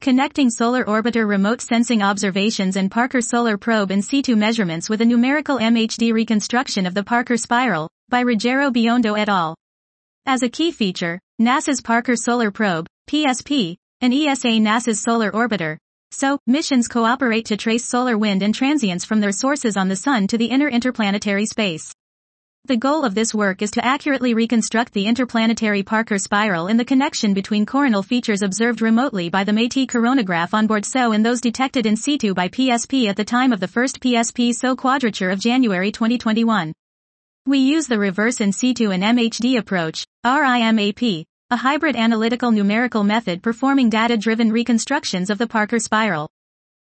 Connecting Solar Orbiter Remote Sensing Observations and Parker Solar Probe in situ measurements with a numerical MHD reconstruction of the Parker Spiral, by Ruggero Biondo et al. As a key feature, NASA's Parker Solar Probe, PSP, and ESA NASA's Solar Orbiter, so, missions cooperate to trace solar wind and transients from their sources on the Sun to the inner interplanetary space. The goal of this work is to accurately reconstruct the interplanetary Parker spiral and the connection between coronal features observed remotely by the Metis coronagraph on board SO and those detected in situ by PSP at the time of the first PSP SO quadrature of January 2021. We use the reverse in situ and MHD approach, RIMAP, a hybrid analytical numerical method performing data-driven reconstructions of the Parker spiral.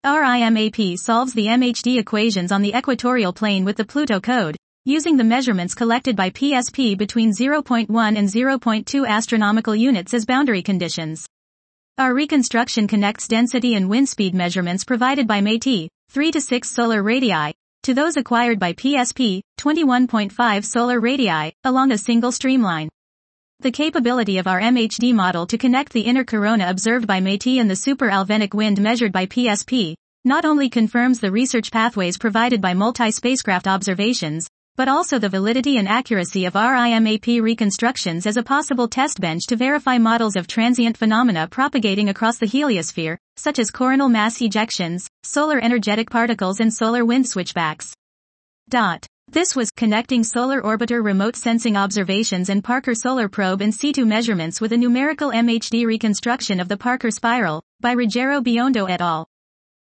RIMAP solves the MHD equations on the equatorial plane with the Pluto code, using the measurements collected by PSP between 0.1 and 0.2 astronomical units as boundary conditions. Our reconstruction connects density and wind speed measurements provided by Metis, 3 to 6 solar radii, to those acquired by PSP, 21.5 solar radii, along a single streamline. The capability of our MHD model to connect the inner corona observed by Metis and the super Alfvénic wind measured by PSP, not only confirms the research pathways provided by multi-spacecraft observations, but also the validity and accuracy of RIMAP reconstructions as a possible test bench to verify models of transient phenomena propagating across the heliosphere, such as coronal mass ejections, solar energetic particles and solar wind switchbacks. Dot. This was Connecting Solar Orbiter Remote Sensing Observations and Parker Solar Probe in situ measurements with a numerical MHD reconstruction of the Parker spiral, by Ruggero Biondo et al.